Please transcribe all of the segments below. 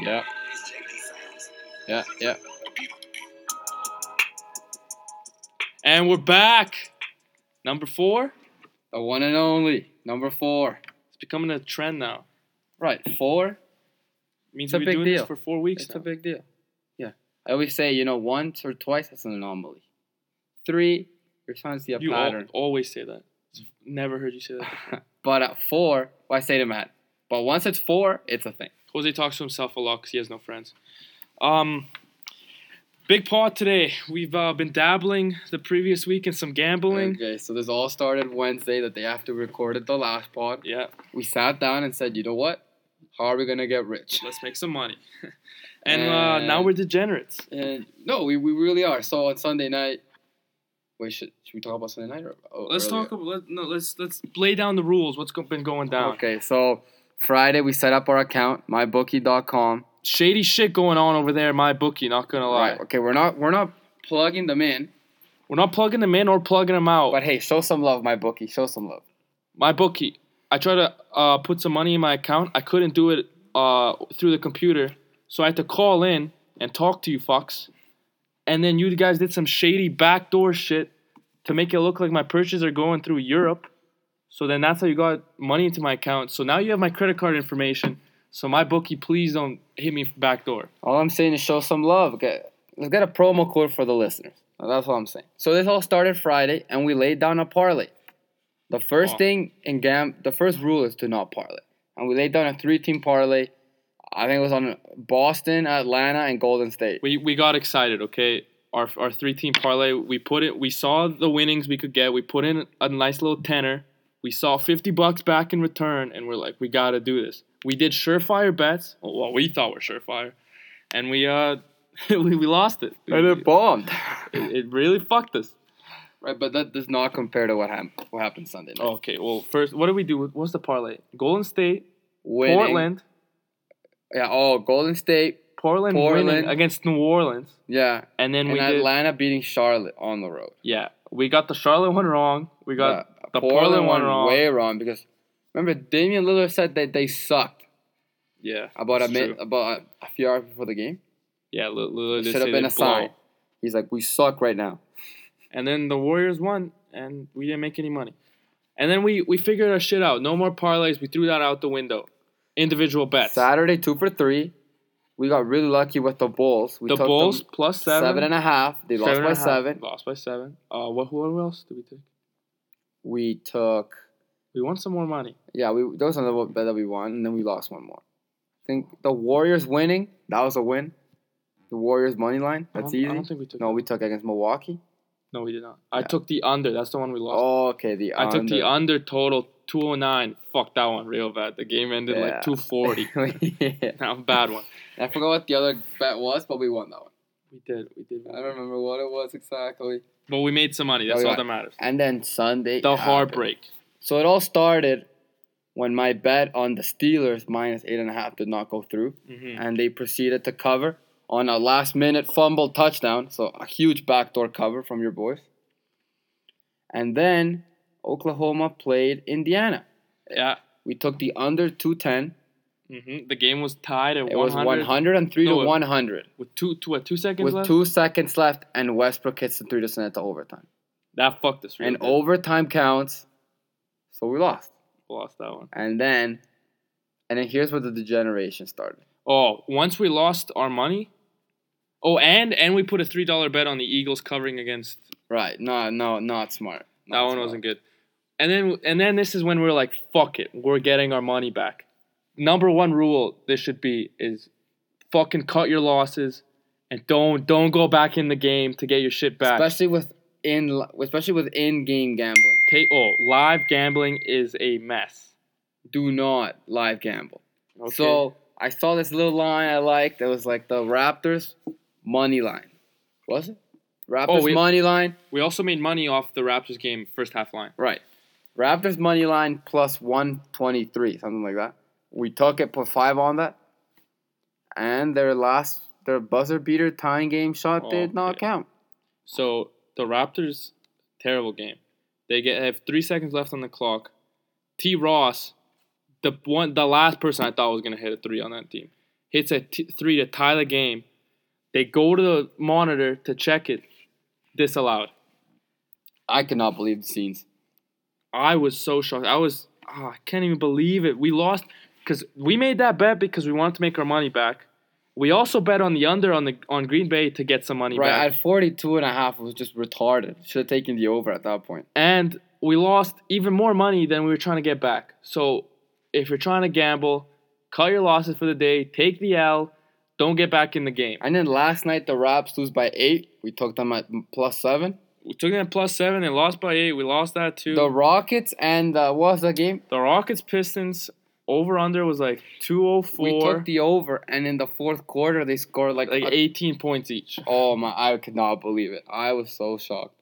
Yeah. Yeah, yeah. And we're back. Number four. The one and only. Number four. It's becoming a trend now. Right, four. means It's a big doing deal. this for four weeks It's now. a big deal. Yeah. I always say, you know, once or twice, that's an anomaly. Three, you're starting to see a you pattern. always say that. Never heard you say that. but at four, well, I say to Matt, but once it's four, it's a thing. Jose talks to himself a lot because he has no friends. Um, big pod today. We've uh, been dabbling the previous week in some gambling. Okay, so this all started Wednesday, the day after we recorded the last pod. Yeah, We sat down and said, you know what? How are we going to get rich? let's make some money. and uh, now we're degenerates. And no, we, we really are. So on Sunday night, wait, should, should we talk about Sunday night? Or, oh, Let's earlier? talk about let, no. Let's let's lay down the rules. What's been going down? Okay, so Friday we set up our account, mybookie.com. Shady shit going on over there. My bookie. Not gonna lie. Right. Okay, we're not we're not plugging them in, We're not plugging them in or plugging them out. but hey, show some love, my bookie. Show some love. my bookie. I tried to uh, put some money in my account. I couldn't do it uh, through the computer, so I had to call in and talk to you fucks. And then you guys did some shady backdoor shit to make it look like my purchases are going through Europe. So then that's how you got money into my account. So now you have my credit card information. So my bookie, please don't hit me back door. All I'm saying is show some love. Get, let's get a promo code for the listeners. That's what I'm saying. So this all started Friday, and we laid down a parlay. The first Wow. thing in gam, the first rule is to not parlay, and we laid down a three-team parlay. I think it was on Boston, Atlanta, and Golden State. We we got excited, okay? Our our three team parlay, we put it we saw the winnings we could get. We put in a nice little tenner. We saw 50 bucks back in return and we're like, we got to do this. We did surefire bets. Well, we thought were surefire. And we uh we, we lost it. And it bombed. it, it really fucked us. right, but that does not compare to what happened. What happened Sunday night? Okay, well, first, what did we do? What's the parlay? Golden State, Winning. Portland, Yeah. Oh, Golden State. Portland, winning against New Orleans, Yeah. and then And we did Atlanta beating Charlotte on the road. yeah, we got the Charlotte one wrong. We got Yeah, the Portland one wrong. way wrong because remember Damian Lillard said that they sucked yeah, about a minute, about a, a few hours before the game. Yeah, Lillard Should have been a sign. He's like, we suck right now. And then the Warriors won, and we didn't make any money. And then we we figured our shit out. No more parlays. We threw that out the window. Individual bets. Saturday two for three. We got really lucky with the Bulls. We the took Bulls plus seven. seven and a half. They lost by seven. Lost by seven. Uh, what who else did we take? We took We won some more money. yeah. We those are the bet that we won, and then we lost one more. I think the Warriors winning. That was a win. The Warriors money line. That's easy. I don't think we took. no, we took against Milwaukee. No, we did not. I Yeah. took the under. That's the one we lost. Oh, okay. The I took the under. under total 209. Fuck that one real bad. The game ended Yeah. like 240. yeah. that was a bad one. I forgot what the other bet was, but we won that one. We did. We did. I don't remember what it was exactly. But we made some money. That's Oh, all that matters. And then Sunday. The happened. heartbreak. So it all started when my bet on the Steelers minus eight and a half did not go through, hmm and they proceeded to cover on a last minute fumble touchdown. So a huge backdoor cover from your boys. And then Oklahoma played Indiana. Yeah. We took the under 210. Hmm The game was tied at It was 100 103 No, to 100 with two, two, what, two seconds with left. two seconds left, and Westbrook hits the three to send it to overtime. That fucked us. Real and overtime counts, so we lost. lost that one. And then, and then here's where the degeneration started. Oh, once we lost our money. Oh, and and we put a three dollar bet on the Eagles covering against. Right? No, no, not smart. That one smart. wasn't good. And then and then this is when we're like, fuck it, we're getting our money back. Number one rule this should be is, fucking cut your losses, and don't don't go back in the game to get your shit back. especially with in, especially with in-game gambling. Take oh, live gambling is a mess. Do not live gamble. Okay. So I saw this little line I liked. It was like the Raptors money line. Was it? Oh, Raptors Oh, we- money line. we also made money off the Raptors game first half line. Right. Raptors money line plus 123, something like that. We took it, put five on that. And their last, their buzzer beater tying game shot Oh, did not okay. count. So the Raptors, terrible game. They get have three seconds left on the clock. T. Ross, the one, the last person I thought was gonna hit a three on that team, hits a t- three to tie the game. They go to the monitor to check it. Disallowed. I cannot believe the scenes. I was so shocked. I was, ah, I can't even believe it. We lost because we made that bet because we wanted to make our money back. We also bet on the under on the on Green Bay to get some money Right back. Right at 42 and a half, it was just retarded. Should have taken the over at that point. and we lost even more money than we were trying to get back. So if you're trying to gamble, cut your losses for the day, take the L, don't get back in the game. And then last night the Raps lose by eight. We took them at plus seven. We took them at plus seven and lost by eight. We lost that too. The Rockets and uh, what was the game? The Rockets Pistons over under was like 204. We took oh the over, and in the fourth quarter they scored like, like a- eighteen points each. Oh my! I could not believe it. I was so shocked.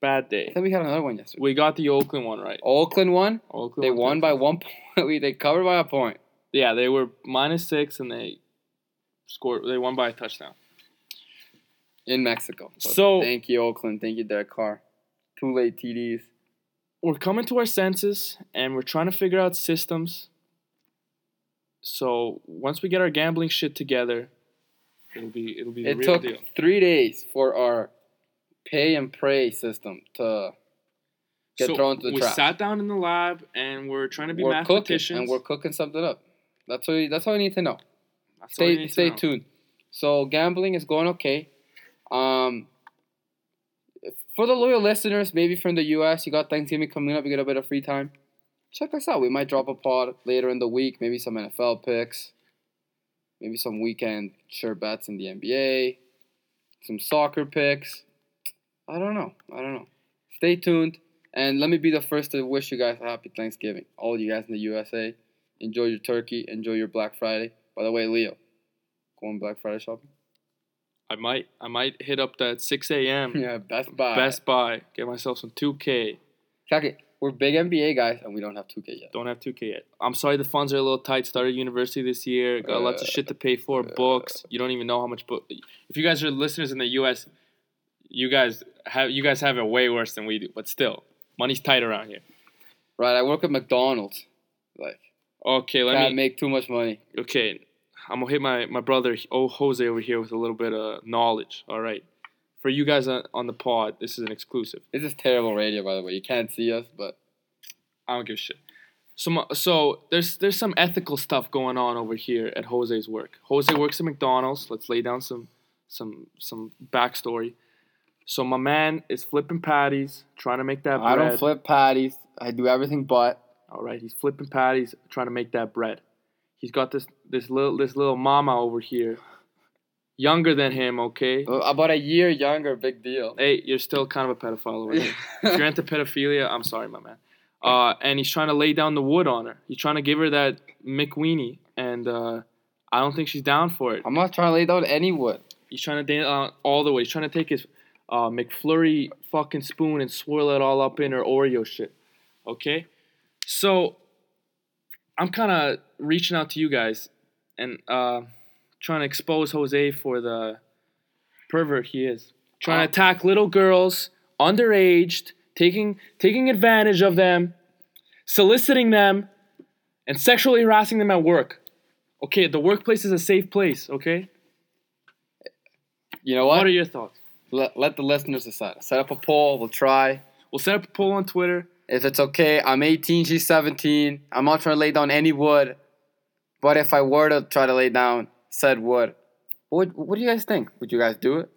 Bad day. Then we had another one yesterday. We got the Oakland one right. Oakland won. Oakland They won by one point. They covered by a point. Yeah, they were minus six and they scored. They won by a touchdown. in Mexico. So- thank you, Oakland. Thank you, Derek Carr. Two late TDs. we're coming to our senses and we're trying to figure out systems. So once we get our gambling shit together, it'll be it'll be It real took deal. three days for our pay and pray system to get so thrown to the trap. we trash. sat down in the lab and we're trying to be we're cooking mathematicians. and we're cooking something up. That's all. You, that's all you need to know. That's Stay stay know. tuned. So gambling is going okay. Um, for the loyal listeners, maybe from the U.S., you got Thanksgiving coming up. You get a bit of free time. Check us out. We might drop a pod later in the week. Maybe some NFL picks. Maybe some weekend sure bets in the NBA. Some soccer picks. I don't know. I don't know. Stay tuned. And let me be the first to wish you guys a happy Thanksgiving. All you guys in the USA. Enjoy your turkey. Enjoy your Black Friday. By the way, Leo, going Black Friday shopping? I might I might hit up that six a.m. Yeah, Best Buy. Best Buy, get myself some two K. Check it. We're big NBA guys, and we don't have 2K yet. Don't have 2K yet. I'm sorry the funds are a little tight. Started university this year. Got lots of shit to pay for. Books. You don't even know how much book. If you guys are listeners in the U.S., you guys have you guys have it way worse than we do. But still, money's tight around here. Right, I work at McDonald's. Like, Okay, let can't me. make too much money. Okay, I'm gonna hit my my brother, oh Jose over here with a little bit of knowledge. All right, for you guys on, on the pod, this is an exclusive. This is terrible radio, by the way. You can't see us, but I don't give a shit. So, so there's there's some ethical stuff going on over here at Jose's work. Jose works at McDonald's. Let's lay down some some some backstory. So my man is flipping patties, trying to make that bread. I don't flip patties. I do everything but. All right, he's flipping patties, trying to make that bread. He's got this this little this little mama over here, younger than him. Okay, Uh, About a year younger, big deal. hey, you're still kind of a pedophile here. if you're into pedophilia, I'm sorry, my man. Uh, and he's trying to lay down the wood on her. He's trying to give her that McWeenie, and uh, I don't think she's down for it. I'm not trying to lay down any wood. He's trying to dance uh, all the way. He's trying to take his uh, McFlurry fucking spoon and swirl it all up in her Oreo shit. Okay, so I'm kind of reaching out to you guys and uh, trying to expose Jose for the pervert he is. Trying to oh. attack little girls, underaged, taking taking advantage of them, soliciting them, and sexually harassing them at work. Okay, the workplace is a safe place. Okay. You know What what? are your thoughts? Let, let the listeners decide. Set up a poll. We'll try. We'll set up a poll on Twitter. If it's okay, I'm 18, she's 17. I'm not trying to lay down any wood. But if I were to try to lay down said wood, what, what do you guys think? Would you guys do it?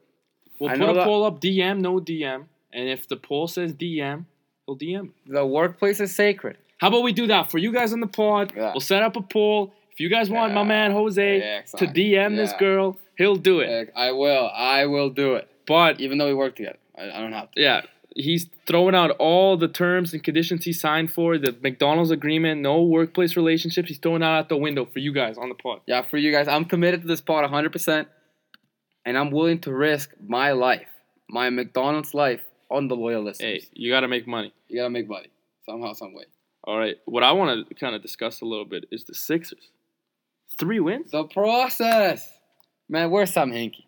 We'll I put a that- poll up DM, no DM. And if the poll says DM, he'll DM. The workplace is sacred. How about we do that for you guys on the pod? Yeah. We'll set up a poll. If you guys want my Yeah. man Jose Yeah, to. DM this Yeah. girl, he'll do it. Like, I will. I will do it. But Even though we work together. I, I don't have to. yeah, he's throwing out all the terms and conditions he signed for the McDonald's agreement, no workplace relationships. He's throwing out out the window for you guys on the pod. Yeah, for you guys, I'm committed to this pod 100%. And I'm willing to risk my life, my McDonald's life, on the loyalists. Hey, you got to make money. You gotta make money. Somehow, some way. All right. What I want to kind of discuss a little bit is the Sixers. Three wins. The process! Man, where's Sam Hinkie?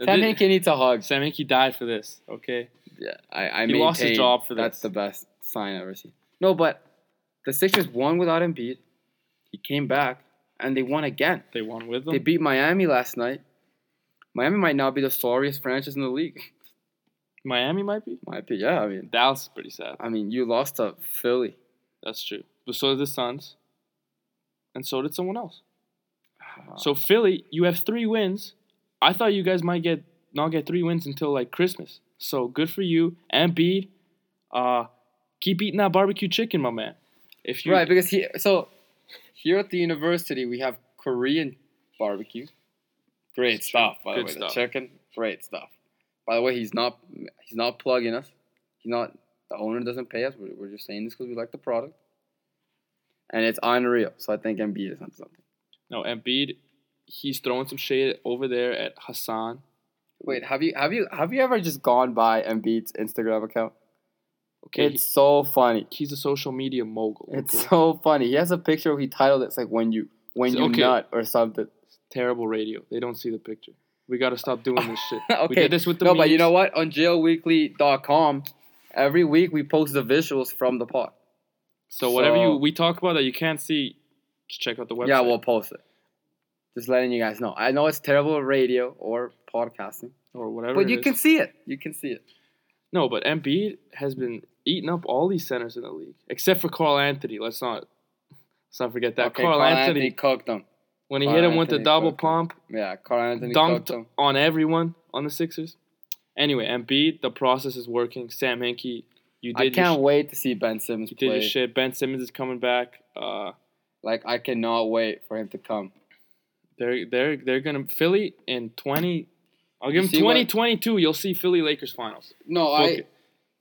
Sam Hinkie needs a hug. Sam Hinkie died for this. Okay. Yeah, I, I He lost his job for That's this. the best sign I've ever seen. No, but the Sixers won without Embiid. He came back and they won again. They won with them. They beat Miami last night. Miami might now be the sorriest franchise in the league. Miami might be. Might be, yeah. I mean, Dallas is pretty sad. I mean, you lost to Philly. That's true. But so did the Suns. And so did someone else. So Philly, you have three wins. I thought you guys might get not get three wins until like Christmas. So good for you. Embiid, uh, keep eating that barbecue chicken, my man. If you right, because he so here at the university we have Korean barbecue. Great stuff, by Good the way. stuff. The chicken, great stuff. By the way, he's not he's not plugging us. He's not the owner doesn't pay us. We're, we're just saying this because we like the product. And it's unreal. So I think Embiid is on something. no Embiid, he's throwing some shade over there at Hassan. Wait, have you have you have you ever just gone by Embiid's Instagram account? Okay, It's so funny. he's a social media mogul. It's okay? so funny. He has a picture. He titled it's like when you when you Okay. nut or something. terrible radio. They don't see the picture. We got to stop doing this shit. okay. We did this with the no, but you know what? On jailweekly.com, every week we post the visuals from the pod. So whatever you we talk about that you can't see, just check out the website. Yeah, we'll post it. Just letting you guys know. I know it's terrible radio or podcasting, or whatever. but you is. can see it. You can see it. No, but Embiid has been eating up all these centers in the league, except for Karl-Anthony. Let's not let's not forget that okay, Carl, Anthony, cooked them. when he Carl hit him with the double pump, Yeah, Karl-Anthony dunked them. on everyone on the Sixers. Anyway, Embiid, the process is working. Sam Hinkie, you did your, can't sh- wait to see Ben Simmons you did your shit. Ben Simmons is coming back. Uh, Like I cannot wait for him to come. They're they're they're gonna Philly in twenty. I'll give them twenty twenty two. You'll see Philly Lakers finals. No, Book I it.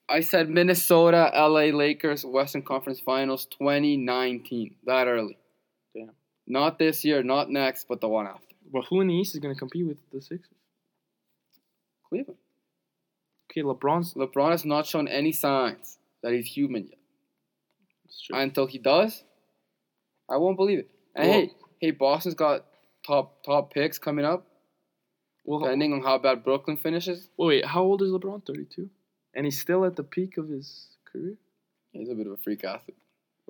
I said Minnesota, LA Lakers, Western Conference Finals 2019. That early. Damn. Not this year, not next, but the one after. But who in the East is gonna compete with the Sixers? Cleveland. Okay, LeBron's. LeBron has not shown any signs that he's human yet. That's true. Until he does, I won't believe it. And hey, hey, Boston's got top top picks coming up, well, depending on how bad Brooklyn finishes. wait, how old is LeBron? Thirty two, and he's still at the peak of his career. He's a bit of a freak athlete.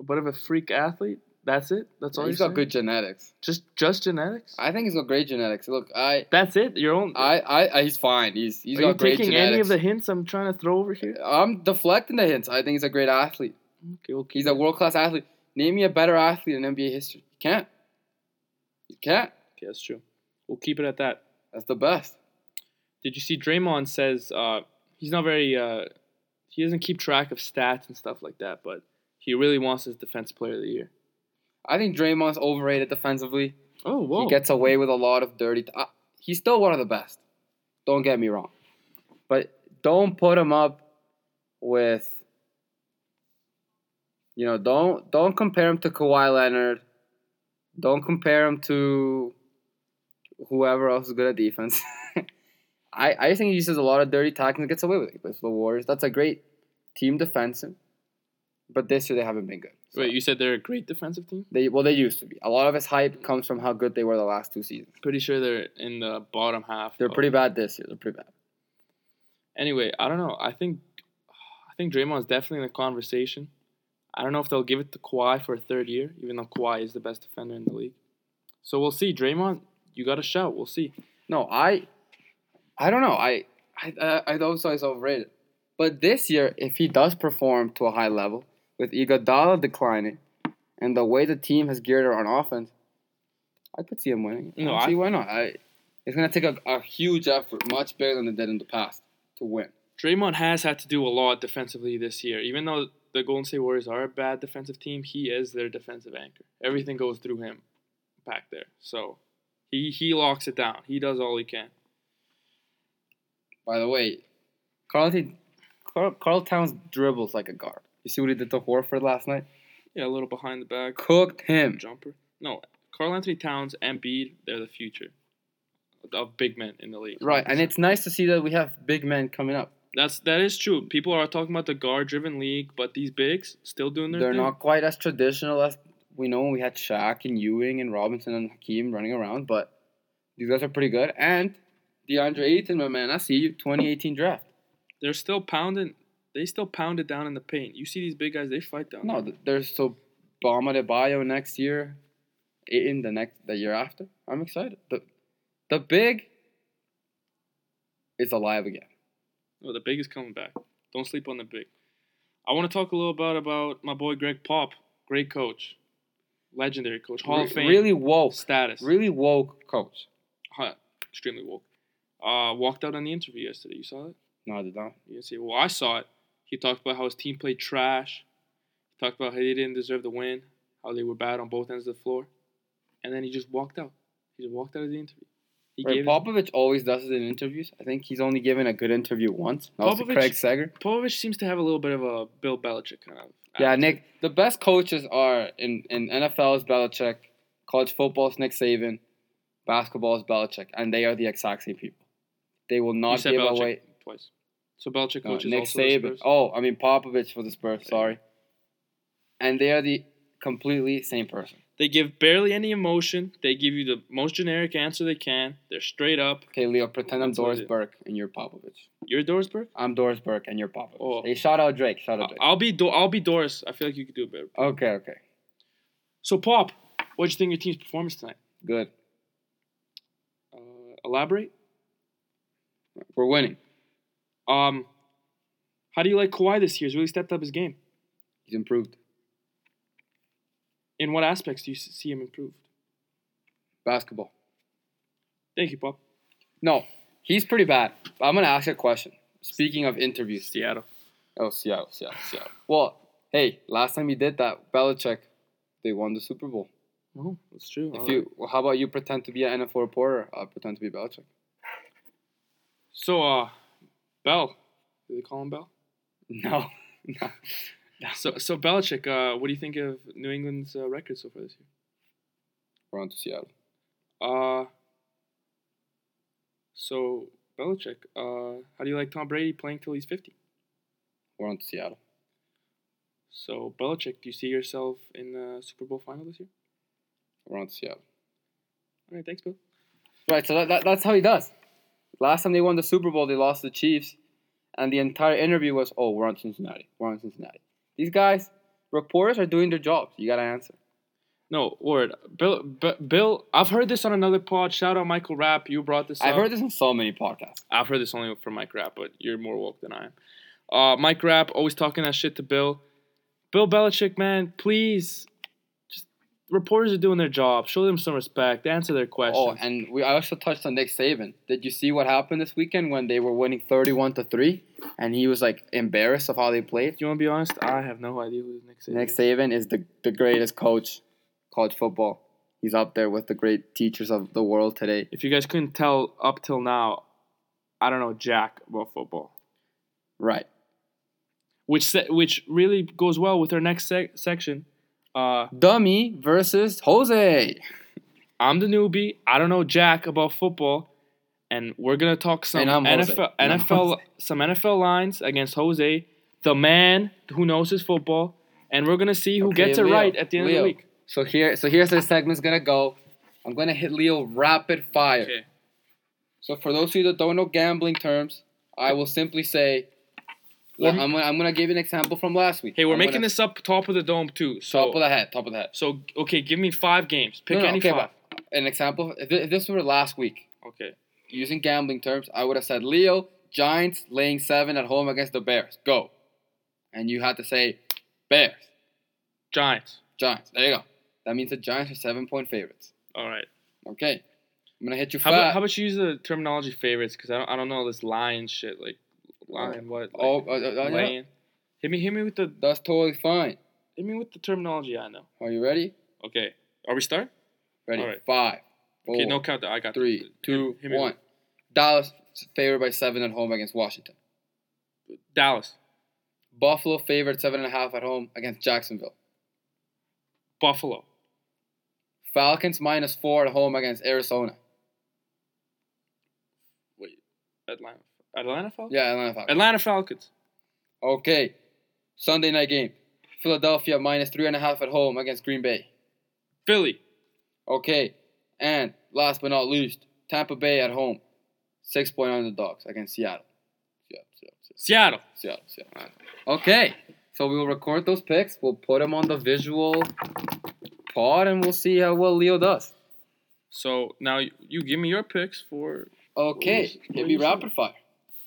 But of a freak athlete, that's it. That's all. he's got saying? good genetics. Just just genetics. I think he's got great genetics. Look, I, That's it. Your own. I, I, I he's fine. He's he's Are you got great taking genetics. any of the hints I'm trying to throw over here? I'm deflecting the hints. I think he's a great athlete. Okay, okay. He's a world class athlete. Name me a better athlete in NBA history. You can't. You can't. Okay, that's true. We'll keep it at that. That's the best. Did you see Draymond says uh, he's not very uh, he doesn't keep track of stats and stuff like that, but he really wants his defense player of the year. I think Draymond's overrated defensively. Oh whoa! He gets away with a lot of dirty. T- uh, he's still one of the best. Don't get me wrong, but don't put him up with. You know, don't don't compare him to Kawhi Leonard. Don't compare him to whoever else is good at defense. I I think he uses a lot of dirty tactics and gets away with it. He plays for the Warriors. That's a great team defensive, but this year they haven't been good. So Wait, you said they're a great defensive team? they well they used to be. A lot of his hype comes from how good they were the last two seasons. Pretty sure they're in the bottom half. They're pretty bad this year. They're pretty bad. Anyway, I don't know. I think I think Draymond's definitely in the conversation. I don't know if they'll give it to Kawhi for a third year, even though Kawhi is the best defender in the league. So we'll see. Draymond, you got to shout. We'll see. No, I, I don't know. I, I, I, say he's overrated. But this year, if he does perform to a high level, with Iguodala declining, and the way the team has geared her on offense, I could see him winning. No, I- see why not. I, it's gonna take a, a huge effort, much bigger than it did in the past, to win. Draymond has had to do a lot defensively this year. Even though the Golden State Warriors are a bad defensive team, he is their defensive anchor. Everything goes through him back there. So he he locks it down. He does all he can. By the way, Carl, Carl, Karl Towns dribbles like a guard. You see what he did to Horford last night? Yeah, a little behind the back Cooked him. jumper. No, Karl-Anthony Towns and Embiid, they're the future of big men in the league. Right, and it's nice to see that we have big men coming up. That's that is true. People are talking about the guard-driven league, but these bigs still doing their They're thing. not quite as traditional as we know we had Shaq and Ewing and Robinson and Hakeem running around, but these guys are pretty good. And DeAndre Ayton, my man, I see you. 2018 draft. They're still pounding. They still pound it down in the paint. You see these big guys, they fight down. No, there. th- there's so Bam Adebayo next year. in the next the year after. I'm excited. The the big is alive again. Oh, the big is coming back. Don't sleep on the big. I want to talk a little about about my boy Greg Pop, great coach, legendary coach, Hall of Fame Really woke. status, Really woke coach. Huh, extremely woke. Uh, walked out on the interview yesterday. You saw it? No, I did not. You didn't see it? Well, I saw it. He talked about how his team played trash. He talked about how they didn't deserve the win, how they were bad on both ends of the floor, and then he just walked out. He just walked out of the interview. He Right, gave his- Popovich always does it in interviews. I think he's only given a good interview once. That was Popovich- Craig Sager. Popovich seems to have a little bit of a Bill Belichick kind of. Yeah. Nick. The best coaches are in in NFL is Belichick, college football is Nick Saban, basketball is Belichick, and they are the exact same people. They will not give Belichick away. twice. So Belichick No, coaches Nick also the Saban. Oh, I mean Popovich for the Spurs. Sorry. And they are the completely same person. They give barely any emotion. They give you the most generic answer they can. They're straight up. Okay, Leo, pretend I'm That's Doris did. Burke and you're Popovich. You're Doris Burke. I'm Doris Burke and you're Popovich. Oh. Hey, shout out Drake. Shout out Drake. I'll be Do- I'll be Doris. I feel like you could do it better. Okay, okay. So Pop, what'd you think of your team's performance tonight? Good. Uh, elaborate. We're winning. Um, how do you like Kawhi this year? He's really stepped up his game. He's improved. In what aspects do you see him improved? Basketball. Thank you, Pop. No, he's pretty bad. I'm gonna ask a question. Speaking of interviews, Seattle. oh Seattle, Seattle, Seattle. Well, hey, last time you did that, Belichick, they won the Super Bowl. Oh, that's true. If All you, right. well, how about you pretend to be an NFL reporter? I'll pretend to be Belichick. So, uh, Bell. Do they call him Bell? No, no. So, so Belichick. Uh, what do you think of New England's uh, record so far this year? We're on to Seattle. Uh, so Belichick. Uh, how do you like Tom Brady playing till he's fifty? We're on to Seattle. So Belichick, do you see yourself in the Super Bowl final this year? We're on to Seattle. All right, thanks, Bill. Right, so that, that, that's how he does. Last time they won the Super Bowl, they lost to the Chiefs, and the entire interview was, "Oh, we're on Cincinnati. We're on Cincinnati." These guys, reporters, are doing their jobs. You gotta answer. No, word. Bill, B- Bill, I've heard this on another pod. Shout out Michael Rapp. You brought this I've up. heard this in so many podcasts. I've heard this only from Mike Rapp, but you're more woke than I am. Uh, Mike Rapp always talking that shit to Bill. Bill Belichick, man, please. Reporters are doing their job. Show them some respect. Answer their oh, questions. Oh, and we I also touched on Nick Saban. Did you see what happened this weekend when they were winning thirty-one to three, and he was like embarrassed of how they played? Do you want to be honest? I have no idea who Nick Saban Nick is. Saban is the the greatest coach, college football. He's up there with the great teachers of the world today. If you guys couldn't tell up till now, I don't know jack about football. Right. Which se- which really goes well with our next sec- section. Uh, Dummy versus Jose. I'm the newbie. I don't know jack about football, and we're gonna talk some And I'm Jose. NFL And I'm NFL Jose. some NFL lines against Jose, the man who knows his football, and we're gonna see who Okay, gets it Leo, right at the end Leo. of the week. So here, so here's the segment's gonna go. I'm gonna hit Leo rapid fire. Okay. So for those of you that don't know gambling terms, I will simply say, We're- I'm gonna, I'm gonna give you an example from last week. Hey, we're I'm making gonna- this up top of the dome too. So top of the head, top of the head. so okay, give me five games. Pick No, no, any okay, five. an example. If this were last week, Okay. using gambling terms, I would have said Leo Giants laying seven at home against the Bears. Go, and you had to say Bears Giants. Giants. There you go. That means the Giants are seven point favorites. All right. Okay, I'm gonna hit you How fat. about, how about you use the terminology favorites? Because I don't, I don't know this line shit. Like, line what? Like, oh, uh, uh, uh, laying. Hit me, hit me with the, that's totally fine. hit me with the terminology I know. Are you ready? Okay. Are we start? Ready? All right. Five, Okay, no count. I got three, hit- two, hit me one. Dallas favored by seven at home against Washington. Dallas, Buffalo favored seven and a half at home against Jacksonville. Buffalo, Falcons minus four at home against Arizona. wait, Atlanta, Atlanta Falcons. Yeah, Atlanta Falcons. Atlanta Falcons, Okay. Sunday night game. Philadelphia minus three and a half at home against Green Bay. Philly, Okay. And last but not least, Tampa Bay at home. Six point underdogs against Seattle. Seattle, Seattle, Seattle. Seattle, Seattle. Seattle. Okay. So we will record those picks. We'll put them on the visual pod, and we'll see how well Leo does. So now you, give me your picks for Okay, give me rapid fire.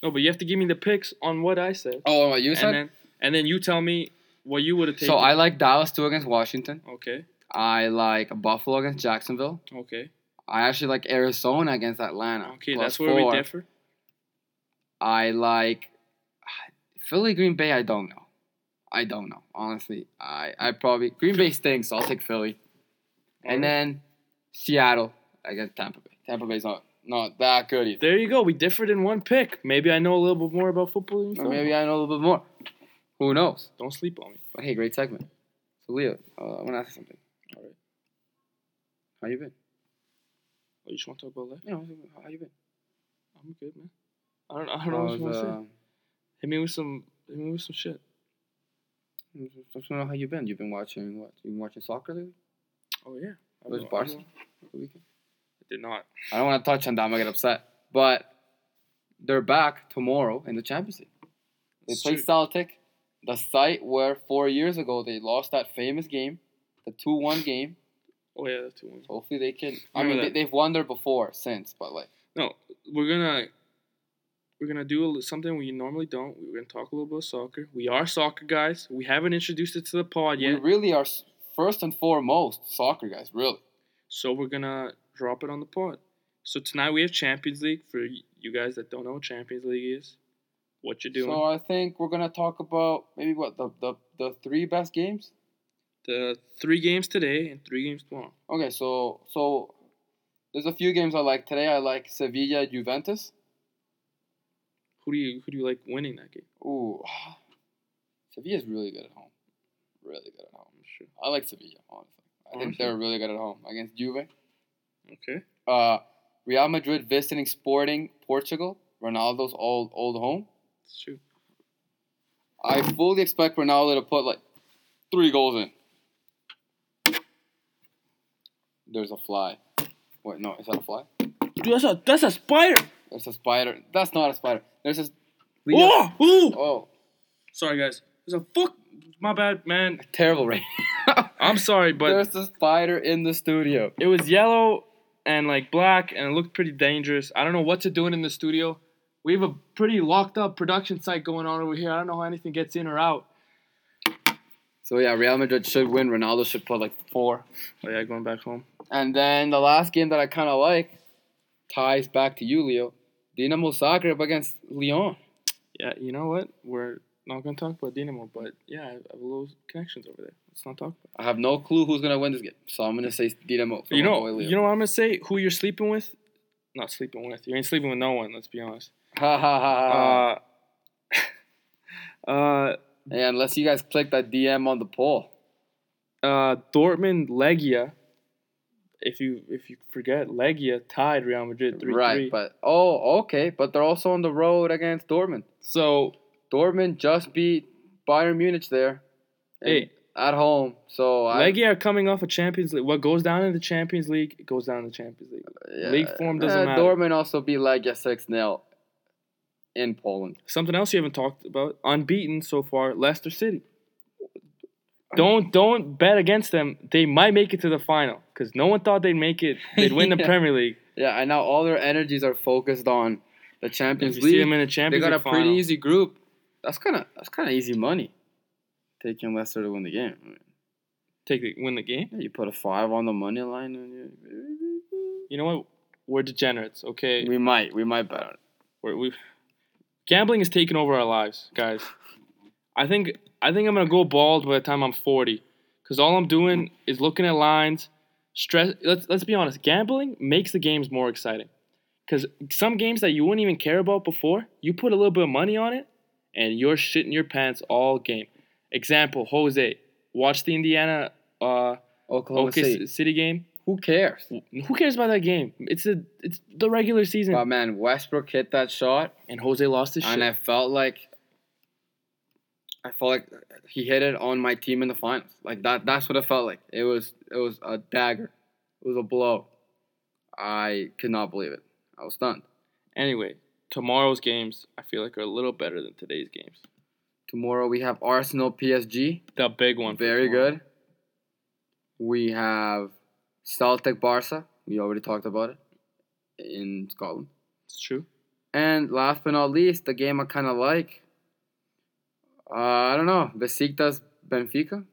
No, but you have to give me the picks on what I said, Oh, what you and said? then and then you tell me what you would have taken. So I like Dallas two against Washington. okay, I like Buffalo against Jacksonville. okay, I actually like Arizona against Atlanta. okay. That's where four. we differ. I like Philly Green Bay. I don't know. I don't know. Honestly, I I probably Green Bay stinks. So I'll take Philly, and then Seattle against Tampa Bay. Tampa Bay's not not that good either. There you go. We differed in one pick. Maybe I know a little bit more about football than you. Or maybe I know a little bit more. Who knows? Don't sleep on me. But hey, great segment. So Leo, uh, I want to ask you something. All right. How you been? Oh, you just want to talk about that? Know, how you been? I'm good, man. I don't. I don't know what you want to say. uh, Hit me with some. Hit me with some shit. Just want to know how you been. You've been watching what? You've been watching soccer lately? Oh yeah. I Was Barca the weekend? I not. I don't want to touch on that. I'm gonna get upset. But they're back tomorrow in the Champions League. They It's play true. Celtic, the site where four years ago they lost that famous game, the two-one game. Oh yeah, that's two wins. Hopefully they can. I Remember mean, they, they've won there before since, but like No, we're gonna we're gonna do a, something we normally don't. We're gonna talk a little bit of soccer. We are soccer guys. We haven't introduced it to the pod yet. we really are first and foremost soccer guys. Really. so we're gonna drop it on the pod. So tonight we have Champions League for you guys that don't know what Champions League is. What you're doing? So I think we're gonna talk about maybe what the the, the three best games. the three games today and three games tomorrow. Okay, so so there's a few games I like today. I like Sevilla Juventus. Who do you who do you like winning that game? Ooh, Sevilla's really good at home. Really good at home. I'm sure. I like Sevilla, honestly. I think they're really good at home against Juve. Okay. Uh, Real Madrid visiting Sporting Portugal. Ronaldo's old old home. It's true. I fully expect Ronaldo to put like three goals in. There's a fly. Wait, no, is that a fly? Dude, that's a that's a spider. There's a spider. That's not a spider. There's a. Oh, ooh. Oh, Sorry guys. There's a fuck. My bad, man. terrible rain. I'm sorry, but There's a spider in the studio. it was yellow and like black and it looked pretty dangerous. I don't know what to do in the studio. We have a pretty locked up production site going on over here. I don't know how anything gets in or out. So yeah, Real Madrid should win. Ronaldo should put like four. Oh yeah, going back home. And then the last game that I kind of like ties back to you, Leo. Dinamo Zagreb against Lyon. Yeah, you know what? We're not gonna talk about Dinamo, but yeah, I have a little connections over there. Let's not talk about. I have no clue who's gonna win this game, so I'm gonna say Dinamo. You know, boy Leo. you know what I'm gonna say? Who you're sleeping with? Not sleeping with. You ain't sleeping with no one. Let's be honest. Ha ha ha. Uh, uh, Yeah, unless you guys click that DM on the poll. uh, Dortmund Legia. If you if you forget, Legia tied Real Madrid three three. right, but oh, okay, but they're also on the road against Dortmund. So Dortmund just beat Bayern Munich there. Hey. at home. So Legia are coming off a Champions League. What goes down in the Champions League goes down in the Champions League. yeah, league form doesn't uh, matter. Dortmund also beat Legia six 0 in Poland. Something else you haven't talked about: unbeaten so far, Leicester City. Don't don't bet against them. They might make it to the final because no one thought they'd make it. They'd win the Premier League. Yeah, and now all their energies are focused on the Champions you see them League. in the Champions They got a League pretty final, easy group. That's kind of that's kind of easy money. Taking Leicester to win the game. I mean, take the, win the game. yeah, you put a five on the money line, and you, You know what? We're degenerates. Okay, we might we might bet on it. We're, we gambling is taking over our lives, guys. I think I think I'm gonna go bald by the time I'm 40, because all I'm doing is looking at lines. Stress. Let's let's be honest. Gambling makes the games more exciting, because some games that you wouldn't even care about before, you put a little bit of money on it, and you're shitting your pants all game. Example: Jose, watch the Indiana uh, Oklahoma OK City. City game. Who cares? Who cares about that game? It's a it's the regular season, But man, Westbrook hit that shot, and Jose lost his shit. and I felt like I felt like he hit it on my team in the finals. Like that. That's what it felt like. It was it was a dagger. It was a blow. I could not believe it. I was stunned. Anyway, tomorrow's games I feel like are a little better than today's games. Tomorrow we have Arsenal PSG. The big one. Very tomorrow. good. We have Celtic Barca. We already talked about it in Scotland. It's true. And last but not least, the game I kind of like. Uh, I don't know. Besiktas Benfica.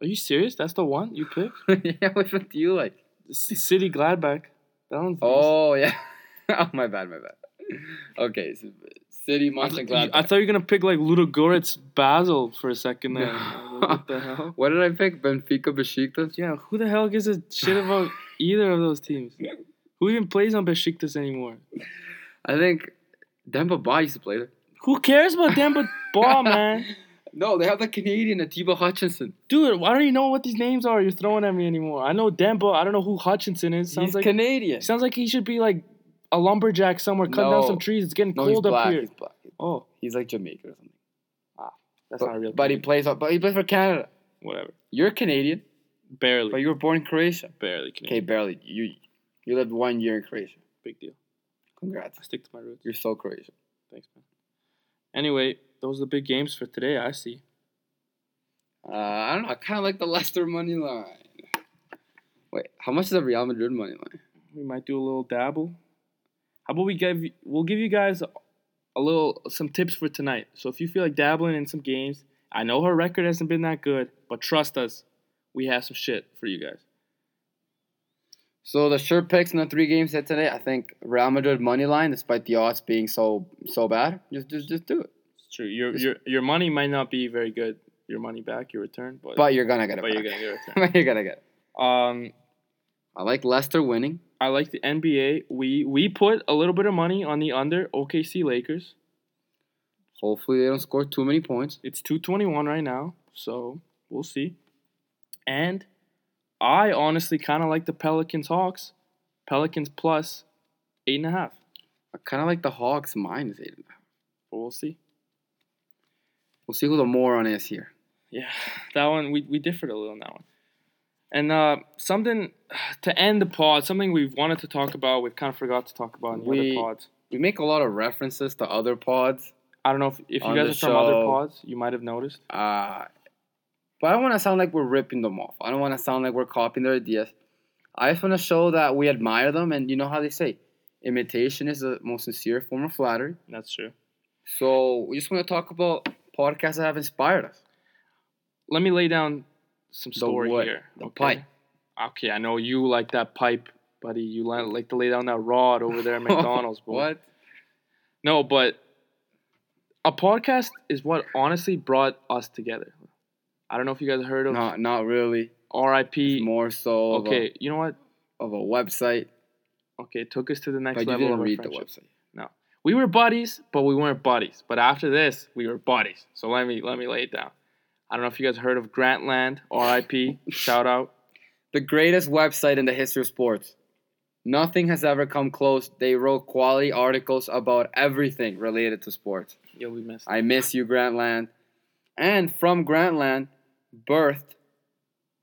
Are you serious? That's the one you picked? yeah, which one do you like? C- City Gladbach. That one's nice. Oh yeah. oh my bad, my bad. Okay, so City I, Mönchengladbach. I thought you were gonna pick like Ludogorets Basel for a second there. What the hell? What did I pick? Benfica Besiktas. Yeah, who the hell gives a shit about either of those teams? Who even plays on Besiktas anymore? I think Demba Ba used to play there. Who cares about Demba Ba, man? No, they have the Canadian Atiba Hutchinson. Dude, why don't you know what these names are you're throwing at me anymore? I know Demba. I don't know who Hutchinson is. Sounds He's like Canadian. sounds like he should be like a lumberjack somewhere cutting down some trees. It's getting No, he's cold up black. here. He's black. Oh, He's like Jamaica or something. Ah, that's but, not real. But he plays. But he plays for Canada. whatever. You're Canadian, Barely, but you were born in Croatia. barely Canadian. Okay, barely. You you lived one year in Croatia. Big deal. Congrats. I stick to my roots. You're so Croatian. Thanks, man. Anyway, those are the big games for today. I see. Uh, I don't know. I kind of like the Leicester money line. Wait, how much is the Real Madrid money line? We might do a little dabble. How about we give we'll give you guys a little some tips for tonight. So if you feel like dabbling in some games, I know her record hasn't been that good, but trust us, we have some shit for you guys. So the sure picks in the three games hit today. I think Real Madrid money line, despite the odds being so so bad, just just just do it. It's true. Your your your money might not be very good. Your money back, your return, but But you're gonna get it. but you're gonna get it. But you're gonna get it. Um, I like Leicester winning. I like the NBA. We we put a little bit of money on the under OKC Lakers. Hopefully they don't score too many points. It's 221 right now, so we'll see. And I honestly kind of like the Pelicans Hawks. Pelicans plus eight and a half. I kind of like the Hawks minus eight. and a. But we'll see. We'll see who the moron is here. Yeah, that one we, we differed a little on that one. And uh, something to end the pod, something we've wanted to talk about, we've kind of forgot to talk about in the We- other pods. We make a lot of references to other pods. I don't know if, if you guys are from other pods, you might have noticed. Uh, but I don't want to sound like we're ripping them off. I don't want to sound like we're copying their ideas. I just want to show that we admire them, and you know how they say, imitation is the most sincere form of flattery. That's true. So we just want to talk about podcasts that have inspired us. Let me lay down some The story wood, here. the okay? pipe. Okay, I know you like that pipe, buddy. You like to lay down that rod over there at McDonald's, boy. what? No, but a podcast is what honestly brought us together. I don't know if you guys heard of Not, not really. R.I.P. It's more so of, Okay, you know what? of a website, Okay, it took us to the next but you level didn't of read the website. We were buddies, but we weren't buddies. But after this, we were buddies. So let me let me lay it down. I don't know if you guys heard of Grantland, R.I.P. Shout out. The greatest website in the history of sports. Nothing has ever come close. They wrote quality articles about everything related to sports. Yeah, we missed. I miss you, Grantland. And from Grantland, birthed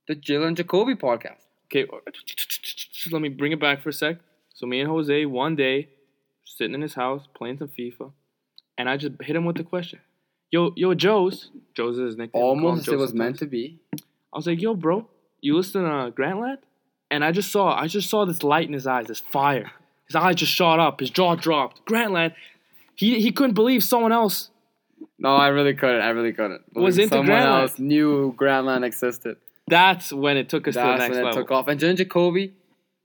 the Jalen and Jacoby podcast. Okay, uh, let me bring it back for a sec. So me and Jose one day sitting in his house playing some FIFA, and I just hit him with the question, "Yo, yo, Joe's, Joe's is his nickname. we call him Almost it was sometimes. meant to be. I was like, "Yo, bro, you listen to Grantland?" And I just saw, I just saw this light in his eyes, this fire. His eyes just shot up, his jaw dropped. Grantland, he he couldn't believe someone else. No, I really couldn't. I really couldn't. Was into Someone Grantland. else knew Grantland existed. That's when it took us to the That's next when it level. took off. And and Jacoby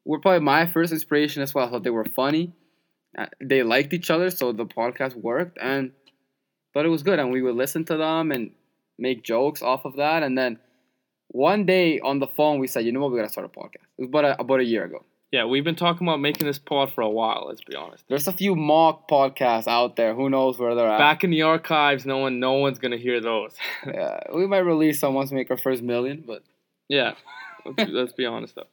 were probably my first inspiration as well. I thought they were funny. Uh, They liked each other, so the podcast worked, and thought it was good. And we would listen to them and make jokes off of that. And then one day on the phone, we said, "You know what? We're gonna start a podcast." It was about a, about a year ago. Yeah, we've been talking about making this pod for a while. Let's be honest. There's a few mock podcasts out there. Who knows where they're at? Back in the archives, no one, no one's gonna hear those. Yeah, we might release some once we make our first million, but yeah, let's, let's be honest though.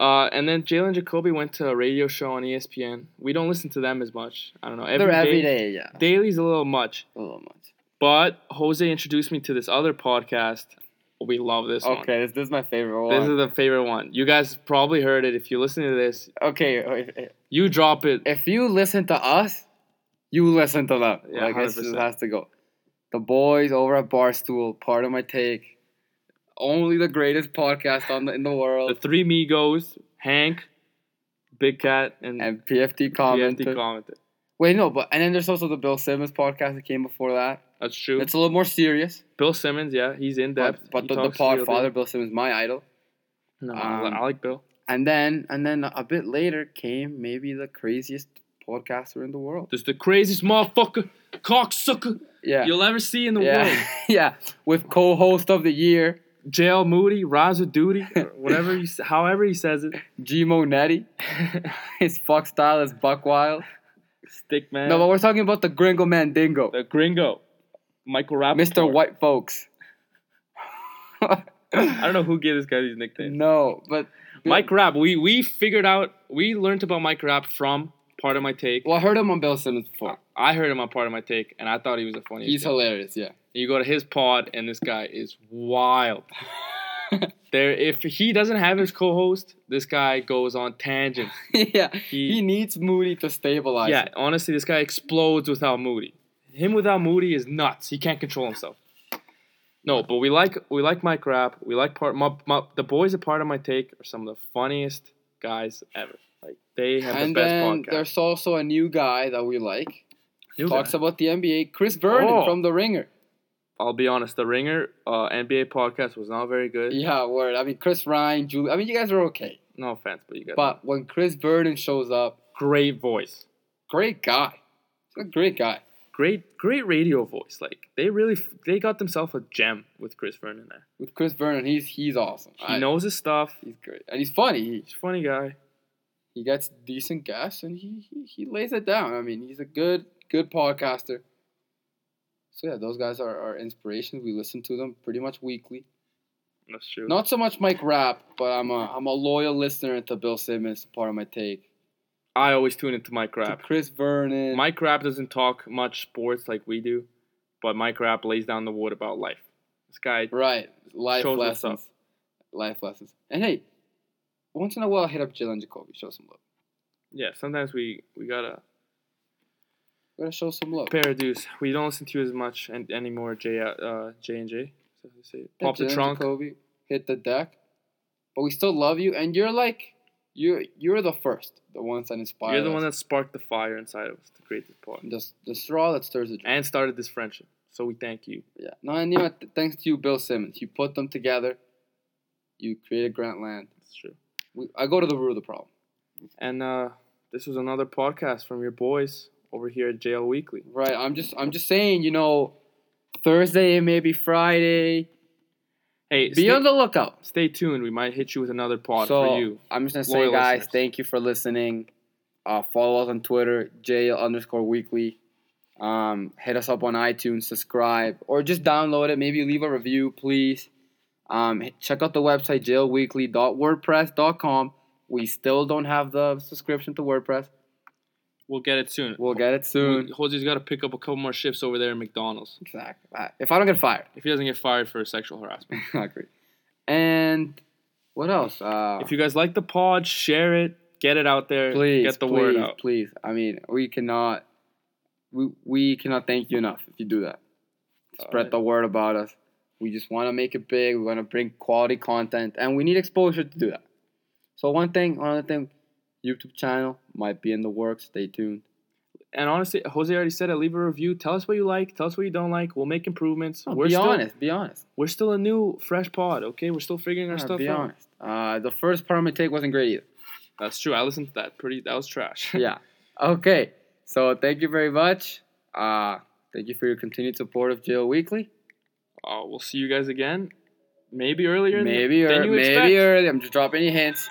Uh, and then Jalen Jacoby went to a radio show on ESPN. We don't listen to them as much. I don't know. they're every day- day. Yeah, Daily's a little much, a little much. but Jose introduced me to this other podcast. We love this one. Okay, this, this is my favorite one. This is the favorite one. You guys probably heard it. If you listen to this, okay, if- you drop it. if you listen to us, you listen to them. Yeah, like it just 100%. has to go. The boys over at Barstool, Pardon My Take. Only the greatest podcast on the, in the world. The three Migos, Hank, Big Cat, and, And PFT PFT Commenter. Commenter. Wait, no, but and then there's also the Bill Simmons podcast that came before that. That's true. It's a little more serious. Bill Simmons, yeah, he's in But, depth. but He the, the talks real Podfather. Bill Simmons, my idol. No, I um, I like Bill. And then and then a bit later came maybe the craziest podcaster in the world. This the craziest motherfucker, cocksucker Yeah. you'll ever see in the yeah. world. yeah. With co-host of the year, JL Moody, Raza Duty, whatever you, however he says it. Gmo Netty. His fuck style is buck wild. Stick man. No, but we're talking about the Gringo Mandingo. the Gringo, Michael Rapaport. Mr. White Folks. I don't know who gave this guy these nicknames. No, but Mike Rapp. We we figured out. We learned about Mike Rapp from Pardon My Take. Well, I heard him on Bill Simmons before. I heard him on Pardon My Take, and I thought he was the funniest. He's guy. hilarious, yeah. You go to his pod, and this guy is wild. there, if he doesn't have his co-host, this guy goes on tangents. yeah. He- He, needs Moody to stabilize. Yeah, him. honestly, this guy explodes without Moody. Him without Moody is nuts. He can't control himself. No, but we like we like Mike Rapp. We like part my, my the boys a Pardon My Take are some of the funniest guys ever. Like they have And the best then podcast. there's also a new guy that we like. New Talks guy. about the NBA, Chris Vernon Oh. from The Ringer. I'll be honest, the Ringer uh, NBA podcast was not very good. Yeah, word. I mean, Chris Ryan, Julie. I mean, you guys are okay. No offense, but you guys. But when Chris Vernon shows up, great voice, great guy. A great guy. great great radio voice. Like they really they got themselves a gem with Chris Vernon there. With Chris Vernon, he's he's awesome. He I- knows his stuff. He's great, and he's funny. He's a funny guy. He gets decent guests, and he, he he lays it down. I mean, he's a good good podcaster. So yeah, those guys are our inspirations. We listen to them pretty much weekly. That's true. Not so much Mike Rapp, but I'm a I'm a loyal listener to Bill Simmons. Pardon My Take. I always tune into Mike To Rapp. Chris Vernon. Mike Rapp doesn't talk much sports like we do, but Mike Rapp lays down the wood about life. This guy, Right. Life Shows what's up. lessons. Life lessons. And hey, once in a while, hit up Jalen Jacoby. Show some love. yeah, sometimes we we gotta Gotta show some love. dues. We don't listen to you as much and anymore. J uh J and J. Is that how you say it? Yeah, Pop the trunk. Jacoby, hit the deck. But we still love you, and you're like, you're you're the first, the ones that inspired You're the us. one that sparked the fire inside of us to create this pod the, the straw that stirs the drink. and started this friendship. So we thank you. Yeah. No, and you know, thanks to you, Bill Simmons. You put them together. You created Grantland. That's true. We, I go to the root of the problem. And uh, this was another podcast from your boys over here at JL Weekly. Right. I'm just I'm just saying, you know, Thursday and maybe Friday. Hey, Be stay, on the lookout. stay tuned. We might hit you with another pod so for you. I'm just gonna say, guys, listeners. thank you for listening. Uh, follow us on Twitter, J underscore weekly. Um, hit us up on iTunes, subscribe, or just download it. Maybe leave a review, please. Um, check out the website jailweekly.wordpress.com. We still don't have the subscription to WordPress. We'll get it soon. We'll get it soon. Jose's got to pick up a couple more shifts over there at McDonald's Exactly. Uh, If I don't get fired, if he doesn't get fired for sexual harassment. I agree. And what else? Uh, if you guys like the pod, share it, get it out there, please get the please, word out. Please, I mean, we cannot, we we cannot thank you enough if you do that. Spread Alright. the word about us. We just want to make it big. We want to bring quality content, and we need exposure to do that. So one thing, another thing, YouTube channel might be in the works. Stay tuned. And honestly, Jose already said it. Leave a review. Tell us what you like. Tell us what you don't like. We'll make improvements. No, we're be still honest. Be honest. we're still a new, fresh pod. Okay, we're still figuring our stuff be out. honest. Uh, the first Pardon My Take wasn't great either. That's true. I listened to that. Pretty. That was trash. yeah. Okay. So thank you very much. Uh, thank you for your continued support of Jail Weekly. Uh, we'll see you guys again. Maybe earlier. Maybe than or you maybe expect. early. I'm just dropping you hints.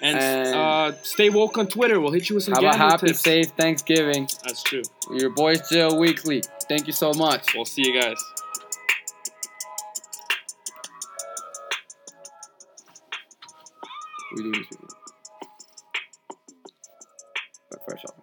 And, and- uh, stay woke on Twitter. We'll hit you with some Have a happy, tips. safe Thanksgiving. That's true. Your boys Jail Weekly. Thank you so much. We'll see you guys. We do this. Fresh off.